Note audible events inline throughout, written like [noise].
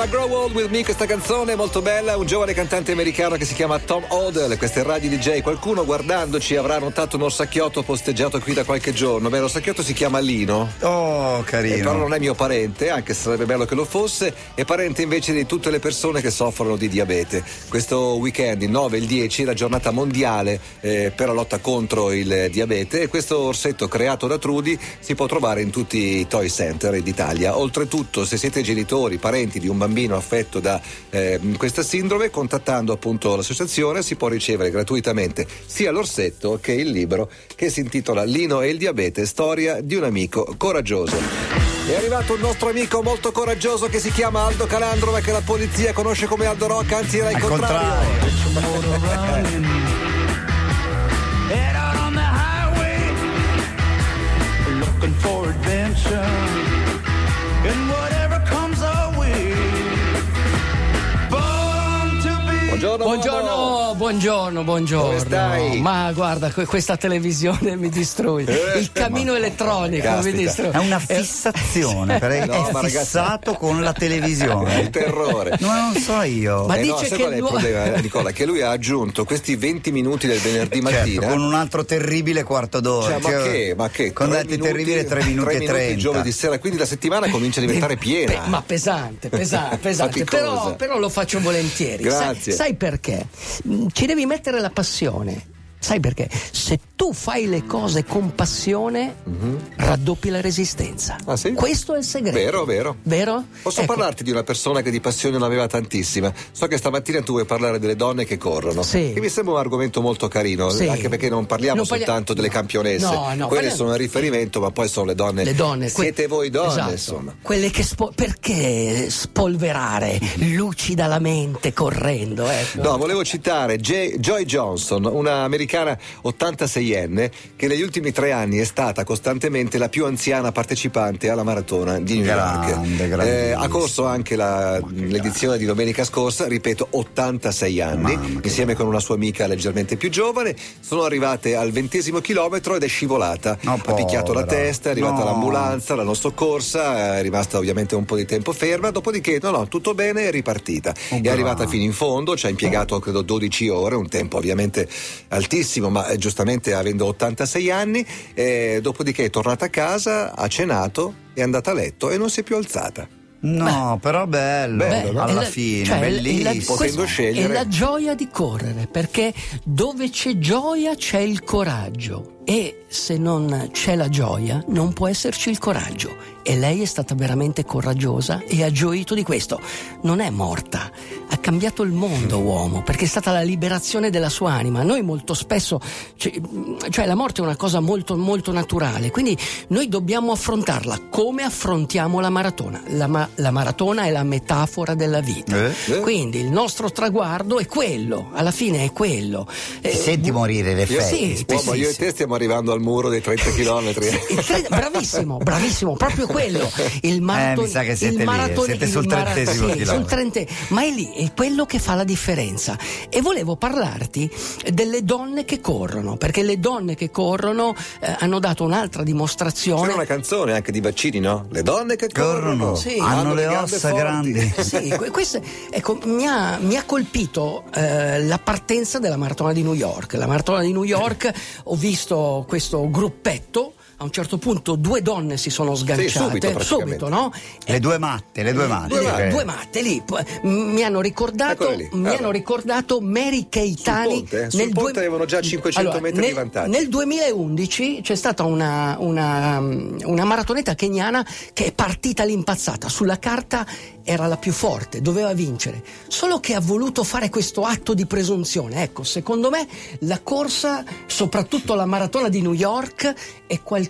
chiama Grow Old With Me, questa canzone è molto bella, un giovane cantante americano che si chiama Tom Odell, queste radio DJ, qualcuno guardandoci avrà notato un orsacchiotto posteggiato qui da qualche giorno, beh l'orsacchiotto si chiama Lino. Oh, carino. Eh, però non è mio parente, anche se sarebbe bello che lo fosse, è parente invece di tutte le persone che soffrono di diabete. Questo weekend, il 9 e il 10, è la giornata mondiale eh, per la lotta contro il diabete e questo orsetto creato da Trudy si può trovare in tutti i toy center d'Italia. Oltretutto, se siete genitori, parenti di un bambino affetto da eh, questa sindrome, contattando appunto l'associazione si può ricevere gratuitamente sia l'orsetto che il libro che si intitola Lino e il diabete, storia di un amico coraggioso. È arrivato un nostro amico molto coraggioso che si chiama Aldo Calandro, ma che la polizia conosce come Aldo Rocca, anzi era il Al contrario. Buongiorno. Buongiorno, buongiorno. Come stai? Ma guarda, que- questa televisione mi distrugge. Eh, Il cammino elettronico caspita. mi distrugge. È una Eh, fissazione, perché No, è ragazzi- fissato con la È [laughs] televisione. il terrore. No, non so io. Ma Eh no, dice sai che qual è il problema, eh, Nicola? Che lui ha aggiunto questi 20 minuti del venerdì Certo, mattina. con un altro terribile quarto d'ora. Cioè, ma che? Ma che? Con Tre altri minuti- terribili 3 minuti tre e 30. giovedì sera, quindi la settimana comincia a diventare piena. Pe- ma pesante, pesante, [laughs] pesante. Però, però lo faccio volentieri. Grazie. Sai, sai perché? Ci devi mettere la passione. Sai perché? Se tu fai le cose con passione, raddoppi la resistenza. Ah, sì? Questo è il segreto. Vero, vero. Vero? Posso Ecco. parlarti di una persona che di passione ne aveva tantissima? So che stamattina tu vuoi parlare delle donne che corrono. Sì. Che mi sembra un argomento molto carino, Sì. anche perché non parliamo Non parlia- soltanto delle no. campionesse. No, no, Quelle parliamo- sono un riferimento, ma poi sono le donne. Le donne. que- Siete voi donne, Esatto. insomma. Quelle che spo- perché spolverare lucidamente correndo? Ecco. No, volevo citare J- Joy Johnson, una americana 86enne che negli ultimi tre anni è stata costantemente la più anziana partecipante alla maratona di New York. grandissima. ha corso anche la- l'edizione di domenica scorsa, ripeto, 86 anni, insieme con una sua amica leggermente più giovane. Sono arrivate al ventesimo chilometro ed è scivolata. No, ha picchiato la testa, è arrivata No. l'ambulanza, l'hanno soccorsa, è rimasta ovviamente un po' di tempo ferma, dopodiché no, no, tutto bene, è ripartita. Oh, è arrivata fino in fondo, ci ha impiegato credo 12 ore, un tempo ovviamente altissimo, ma eh, giustamente avendo 86 anni, eh, dopodiché è tornata a casa, ha cenato, è andata a letto e non si è più alzata. No, però bello. Bello, no? Alla la- fine, cioè, è la- bellissimo. Potendo questo scegliere. È la gioia di correre, perché dove c'è gioia c'è il coraggio. E se non c'è la gioia, non può esserci il coraggio. E lei è stata veramente coraggiosa e ha gioito di questo. Non è morta, ha cambiato il mondo, uomo, perché è stata la liberazione della sua anima. Noi molto spesso, cioè, cioè la morte è una cosa molto, molto naturale, quindi noi dobbiamo affrontarla come affrontiamo la maratona. La, ma- la maratona è la metafora della vita. Eh? Eh? Quindi il nostro traguardo è quello, alla fine è quello. Ti Eh, senti morire le Io, sì, effetti. sì, uomo, io e te stiamo arrivando al muro dei 30 km. tre- bravissimo, bravissimo, proprio quello. Il maraton- Eh, mi sa che siete il lì, maratone- siete sul trentesimo sì, chilometro. sul trente- ma è lì, è quello che fa la differenza. E volevo parlarti delle donne che corrono, perché le donne che corrono eh, hanno dato un'altra dimostrazione. C'era una canzone anche di Baccini, no? Le donne che corrono, Corrono, Sì. hanno le gambe ossa forti. grandi. [laughs] Sì, que- questo, ecco, mi ha, mi ha colpito eh, la partenza della maratona di New York. La maratona di New York, ho visto questo gruppetto. A un certo punto due donne si sono sganciate subito, praticamente. no? Le due matte, le due matte. Due matte. Eh. Due matte lì mi hanno ricordato, mi guarda. hanno ricordato Mary Keitani Sul ponte, eh? Sul ponte avevano già 500 metri nel, di vantaggio. Nel 2011 c'è stata una, una, una maratoneta keniana che è partita all'impazzata. Sulla carta era la più forte, doveva vincere. Solo che ha voluto fare questo atto di presunzione. Ecco, secondo me la corsa, soprattutto la maratona di New York, è qualcosa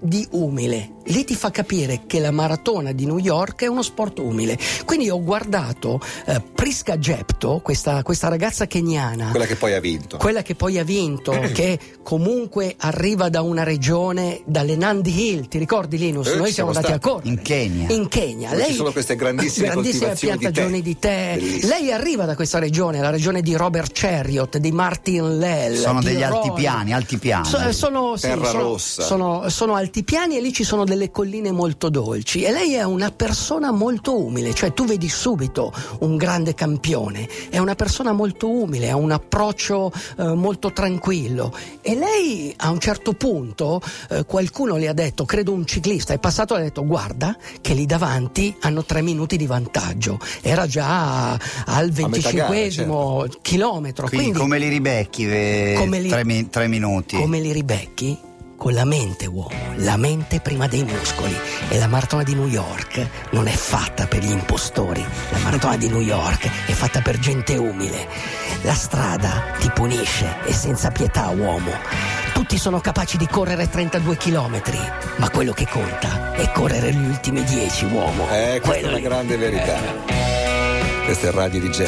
di umile. Lì ti fa capire che la maratona di New York è uno sport umile. Quindi ho guardato eh, Prisca Jepto, questa, questa ragazza keniana. Quella che poi ha vinto. Quella che poi ha vinto, [clears throat] che comunque arriva da una regione, dalle Nandi Hill, ti ricordi Linus? Eh, Noi siamo siamo andati a correre. In Kenya. In Kenya. Dove ci sono queste grandissime coltivazioni di tè. piantagioni di tè. Lei arriva da questa regione, la regione di Robert Chariot, di Martin Lell. Sono degli Roy. altipiani, altipiani. So- sono, sì, Terra sono- rossa. sono sono, sono altipiani e lì ci sono delle colline molto dolci. E lei è una persona molto umile, cioè tu vedi subito un grande campione, è una persona molto umile, ha un approccio eh, molto tranquillo. E lei a un certo punto eh, qualcuno le ha detto, credo un ciclista, è passato e ha detto guarda che lì davanti hanno tre minuti di vantaggio, era già al metà gara, 25 chilometro, Quindi, quindi come li ribecchi eh, Come li- tre, tre minuti? come li ribecchi? Con la mente, uomo, la mente prima dei muscoli. E la maratona di New York non è fatta per gli impostori. La maratona di New York è fatta per gente umile. La strada ti punisce e senza pietà, uomo. Tutti sono capaci di correre 32 km, ma quello che conta è correre gli ultimi 10, uomo. Eh, questa è Quello una lì. grande verità. Questo è Radio DJ.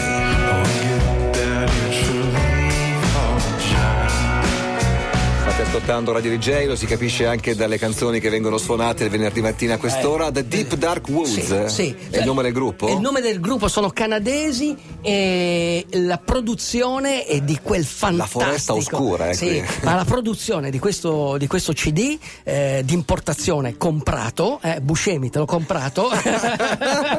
Ascoltando Radio DJ, lo si capisce anche dalle canzoni che vengono suonate il venerdì mattina a quest'ora. The Deep Dark Woods Eh, Sì, sì. è il nome del gruppo? Il nome del gruppo sono canadesi e la produzione è di quel fantastico. foresta oscura, eh, Sì, [laughs] ma la produzione di questo, di questo CD eh, di importazione comprato, eh, Buscemi te l'ho comprato. [laughs]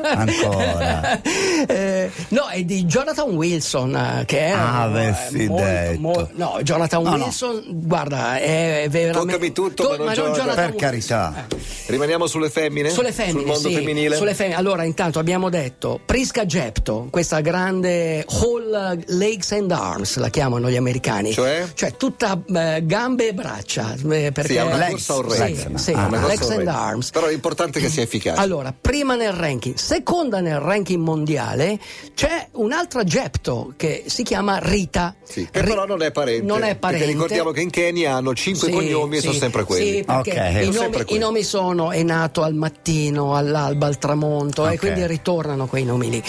Ancora. [laughs] Eh, no, è di Jonathan Wilson, eh, che è. Ah, eh, avessi molto, detto. mo- no, Jonathan No, no. Wilson, guarda, è veramente. Toccami tutto, ma non Jonathan. Per carità. Rimaniamo sulle femmine? Sulle femmine, Sul mondo sì, femminile? Sulle femmine. Allora, intanto abbiamo detto Prisca Gepto, questa grande Whole Legs and Arms, la chiamano gli americani. Cioè? tutta eh, gambe e braccia. eh, perché Sì, è una Legs, corsa orrenda. Sì, sì, Una corsa Legs and orrenda. Arms. Però è importante che sia efficace. Allora, prima nel ranking, seconda nel ranking mondiale, c'è un'altra Gepto che si chiama Rita. Sì, che Ri- però non è parente. Non è parente. Perché ricordiamo che in Kenya hanno cinque Sì, cognomi e sì, sono sempre quelli. Sì, perché Ok. i, Sono nomi, sempre quelli. i nomi sono è nato al mattino, all'alba, al tramonto e Ok. quindi ritornano quei nomi lì.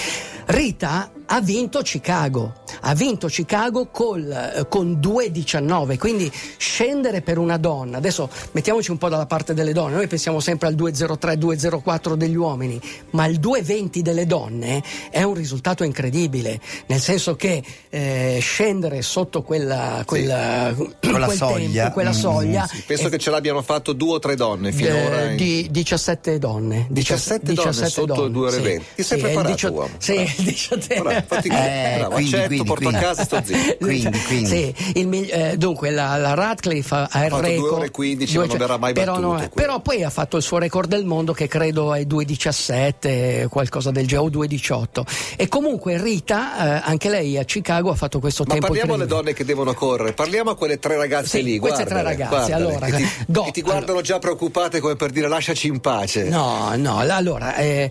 Rita ha vinto Chicago, ha vinto Chicago col, eh, con 2,19, quindi scendere per una donna, adesso mettiamoci un po' dalla parte delle donne, noi pensiamo sempre al 2,03, 2,04 degli uomini, ma il 2,20 delle donne è un risultato incredibile, nel senso che eh, scendere sotto quella, quella, Quella quel soglia. tempo, quella Mm, soglia Sì, penso è- che ce l'abbiano fatto due o tre donne finora. eh, di 17 donne 17 donne sotto il 2 ore sì. 20. Ti sei Sì, preparato, diciott- uomo. sì, il 17 Bravo, fatti Eh, bravo, quindi, accetto, quindi, porto a quindi. casa, sto zitto. [laughs] Quindi, quindi. Sì, il eh, dunque la, la Radcliffe ha il due record ore e 15, ma non verrà mai però, battuto, no, però poi ha fatto il suo record del mondo che credo è 2.17 qualcosa del genere o 2.18 e comunque Rita eh, anche lei a Chicago ha fatto questo Ma tempo parliamo alle donne che devono correre, parliamo a quelle tre ragazze Sì, lì. queste tre guardale, ragazze, guardale, allora, che ti, do- che ti guardano già preoccupate come per dire lasciaci in pace. No, no, allora, eh,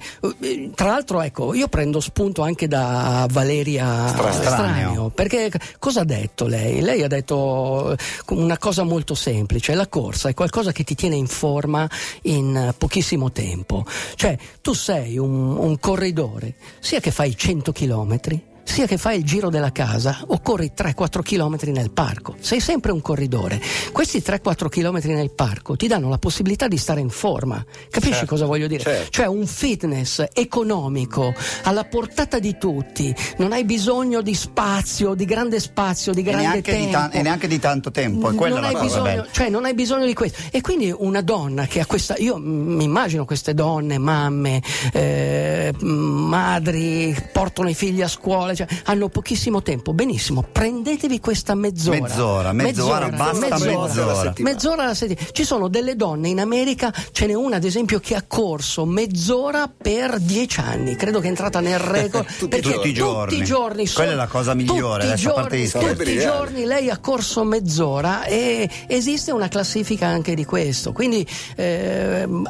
tra l'altro, ecco, io prendo spunto anche da Valeria Straneo. Straneo, perché cosa ha detto lei? Lei ha detto eh, una cosa molto semplice, la corsa è qualcosa che ti tiene in forma in eh, pochissimo tempo, cioè tu sei un, un corridore, sia che fai 100 chilometri, sia che fai il giro della casa o corri 3-4 km nel parco, sei sempre un corridore. Questi 3-4 km nel parco ti danno la possibilità di stare in forma. Capisci Certo, cosa voglio dire? certo. Cioè un fitness economico alla portata di tutti, non hai bisogno di spazio, di grande spazio, di E grande neanche, di tempo. ta- e neanche di tanto tempo, è quella non la hai cosa bisogno, cioè non hai bisogno di questo. E quindi una donna che ha questa, io mi immagino queste donne, mamme, eh, madri, portano i figli a scuola, cioè, hanno pochissimo tempo. Benissimo, prendetevi questa mezz'ora. Mezz'ora, mezz'ora, basta mezz'ora. Mezz'ora alla settimana. Ci sono delle donne in America, ce n'è una ad esempio che ha corso mezz'ora per dieci anni, credo che è entrata nel [laughs] record. Tutti perché. Tutti i giorni. Tutti i giorni sono- Quella è la cosa migliore, tutti i adesso a parte giorni- tutti i giorni lei ha corso mezz'ora e esiste una classifica anche di questo. Quindi ehm,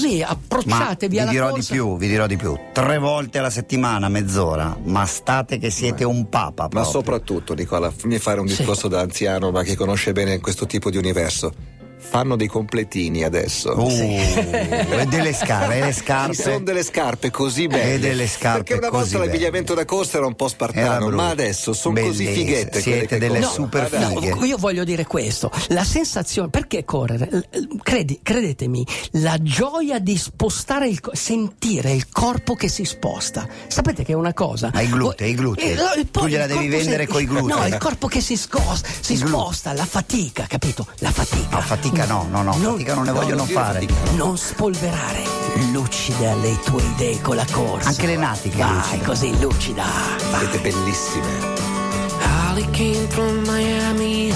così Ma approcciatevi vi alla dirò corsa. di più, vi dirò di più. Tre volte alla settimana, mezz'ora, ma state che siete un papa Ma proprio. soprattutto, Nicola, fammi fare un Sì. discorso da anziano, ma che conosce bene questo tipo di universo. Fanno dei completini adesso. Uh, e delle scarpe, e le Ci scarpe. sono delle scarpe così belle. E delle scarpe Perché una volta l'abbigliamento da corsa era un po' spartano, ma adesso sono così fighette. Siete delle corrono. super fighe. No, io voglio dire questo, la sensazione, perché correre? Credi- credetemi, la gioia di spostare il sentire il corpo che si sposta. Sapete che è una cosa? Ma i glutei, i glutei. Eh, no, Tu gliela devi vendere si- coi glutei. No, il corpo che si, scos- si sposta, la fatica, capito? La fatica. La fatica. Fatica no, no, no, Non- fatica non ne no, vogliono fare. fatica. Non spolverare, lucida le tue idee con la corsa. Anche le natiche Vai, lucide. così lucida. Vai. Siete bellissime. Holly came from Miami.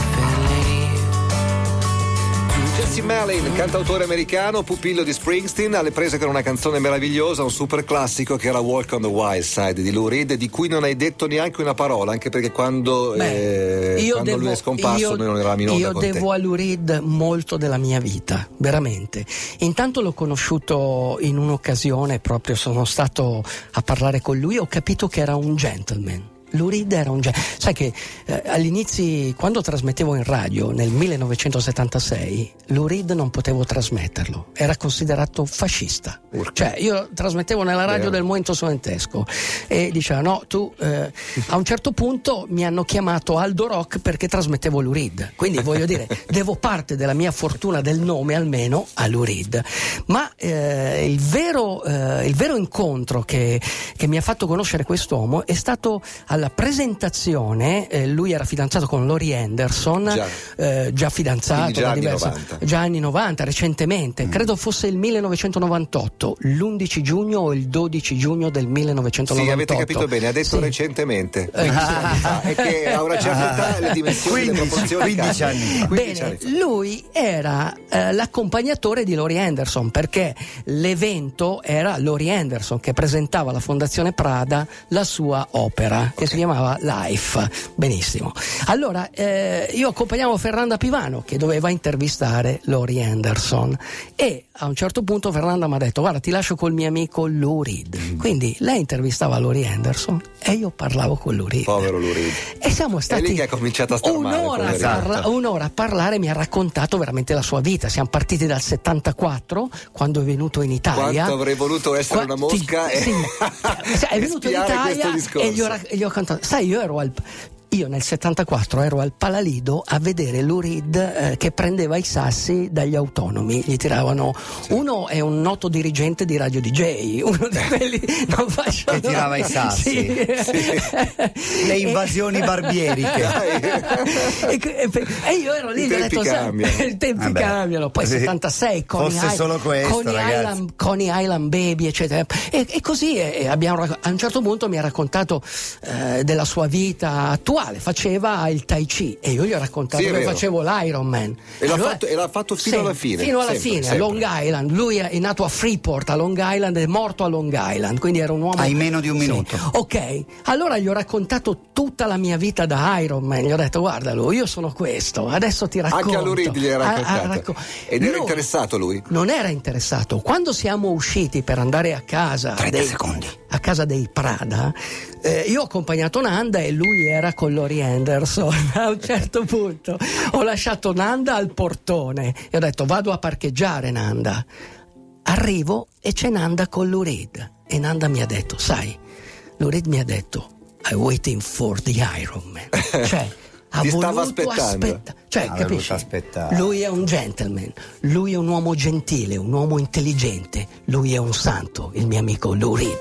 Jesse Malin, cantautore americano, pupillo di Springsteen, alle prese con una canzone meravigliosa, un super classico che era Walk on the Wild Side di Lou Reed, di cui non hai detto neanche una parola, anche perché quando, Beh, eh, quando devo, lui è scomparso io- noi non eravamo in onda io devo te. a Lou Reed molto della mia vita, veramente. Intanto l'ho conosciuto in un'occasione, proprio sono stato a parlare con lui, ho capito che era un gentleman. Lou Reed era un gentleman. Sai che eh, all'inizio, quando trasmettevo in radio nel 1976, Lou Reed non potevo trasmetterlo, era considerato fascista. Urca. Cioè, io trasmettevo nella radio Vero. del Movimento Studentesco e diceva no, tu eh, a un certo punto mi hanno chiamato Aldo Rock perché trasmettevo Lou Reed. Quindi voglio dire, [laughs] devo parte della mia fortuna del nome almeno a Lou Reed. Ma eh, il, vero, eh, il vero incontro che, che mi ha fatto conoscere quest'uomo è stato alla presentazione, eh, lui era fidanzato con Lori Anderson, Già. eh, già fidanzato già da anni diverse 90. già anni 90, recentemente, credo fosse il 1998, l'11 giugno o il 12 giugno del 1998. Sì, avete capito bene, ha detto Sì. recentemente. 15 anni fa, è che a una certa età le dimensioni, le 15, proporzioni 15 cambiano. anni fa. 15 Bene, anni lui era eh, l'accompagnatore di Lori Anderson perché l'evento era Lori Anderson che presentava alla Fondazione Prada la sua opera che si chiamava Life. Benissimo. Allora, eh, io accompagnavo Fernanda Pivano che doveva intervistare Lori Anderson e a un certo punto Fernanda mi ha detto guarda ti lascio col mio amico Lou Reed. Quindi lei intervistava Lori Anderson e io parlavo con Lou Reed. Povero Lou Reed. E siamo stati male, un'ora, a poverino. parla- un'ora a parlare, mi ha raccontato veramente la sua vita. Siamo partiti dal 74, quando è venuto in Italia. Quanto avrei voluto essere una Qua- mosca e- sì, sì, [laughs] è venuto in Italia e gli ho, ra- e gli ho cantato. Sai, io ero al. Io nel 74 ero al Palalido a vedere Lou Reed eh, che prendeva i sassi dagli autonomi, gli tiravano. Uno è un noto dirigente di Radio DJ, uno di quelli non faccio Che tirava i sassi. Sì. Le invasioni barbieriche. [laughs] e, e- io ero lì e gli ho detto cambiano. i tempi Vabbè. cambiano poi Sì. 76 Coney, Fosse Island- Coney. Island, Baby eccetera e, e così abbiamo a un certo punto mi ha raccontato eh, della sua vita attuale faceva il Tai Chi e io gli ho raccontato Sì, che vero. facevo l'Iron Man E l'ha Allora- fatto- e l'ha fatto fino Sì, alla fine, fino alla sempre, fine sempre. a Long Island lui è nato a Freeport a Long Island è morto a Long Island quindi era un uomo Hai meno di un Sì. minuto. Ok, allora gli ho raccontato tutta la mia vita da Iron Man. Gli ho detto: Guardalo, io sono questo, adesso ti racconto. Anche a Reed gli hai Ah, ah, racco- Ed era Lui interessato lui? Non era interessato. Quando siamo usciti per andare a casa. 30 dei- secondi. A casa dei Prada, eh, io ho accompagnato Nanda e lui era con Lori Anderson. [laughs] A un certo punto ho lasciato Nanda al portone e ho detto: Vado a parcheggiare, Nanda. Arrivo e c'è Nanda con Lou Reed. E Nanda mi ha detto: Sai, Lou Reed mi ha detto: I'm waiting for the Iron Man. [laughs] Cioè, ha voluto aspettando. aspetta- Cioè, Ha voluto capisci? aspettare. Lui è un gentleman, lui è un uomo gentile, un uomo intelligente, lui è un santo, il mio amico Lou Reed.